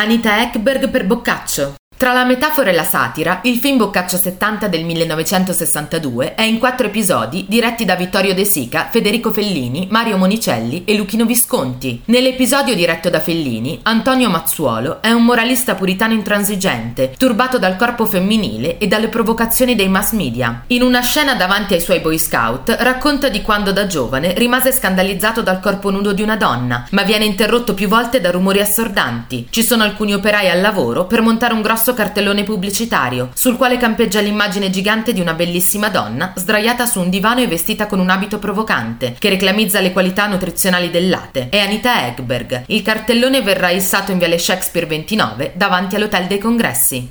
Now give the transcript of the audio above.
Anita Ekberg per Boccaccio. Tra la metafora e la satira, il film Boccaccio 70 del 1962 è in quattro episodi diretti da Vittorio De Sica, Federico Fellini, Mario Monicelli e Luchino Visconti. Nell'episodio diretto da Fellini, Antonio Mazzuolo è un moralista puritano intransigente, turbato dal corpo femminile e dalle provocazioni dei mass media. In una scena davanti ai suoi boy scout racconta di quando da giovane rimase scandalizzato dal corpo nudo di una donna, ma viene interrotto più volte da rumori assordanti. Ci sono alcuni operai al lavoro per montare un grosso cartellone pubblicitario, sul quale campeggia l'immagine gigante di una bellissima donna sdraiata su un divano e vestita con un abito provocante, che reclamizza le qualità nutrizionali del latte. È Anita Egberg. Il cartellone verrà issato in viale Shakespeare 29 davanti all'Hotel dei Congressi.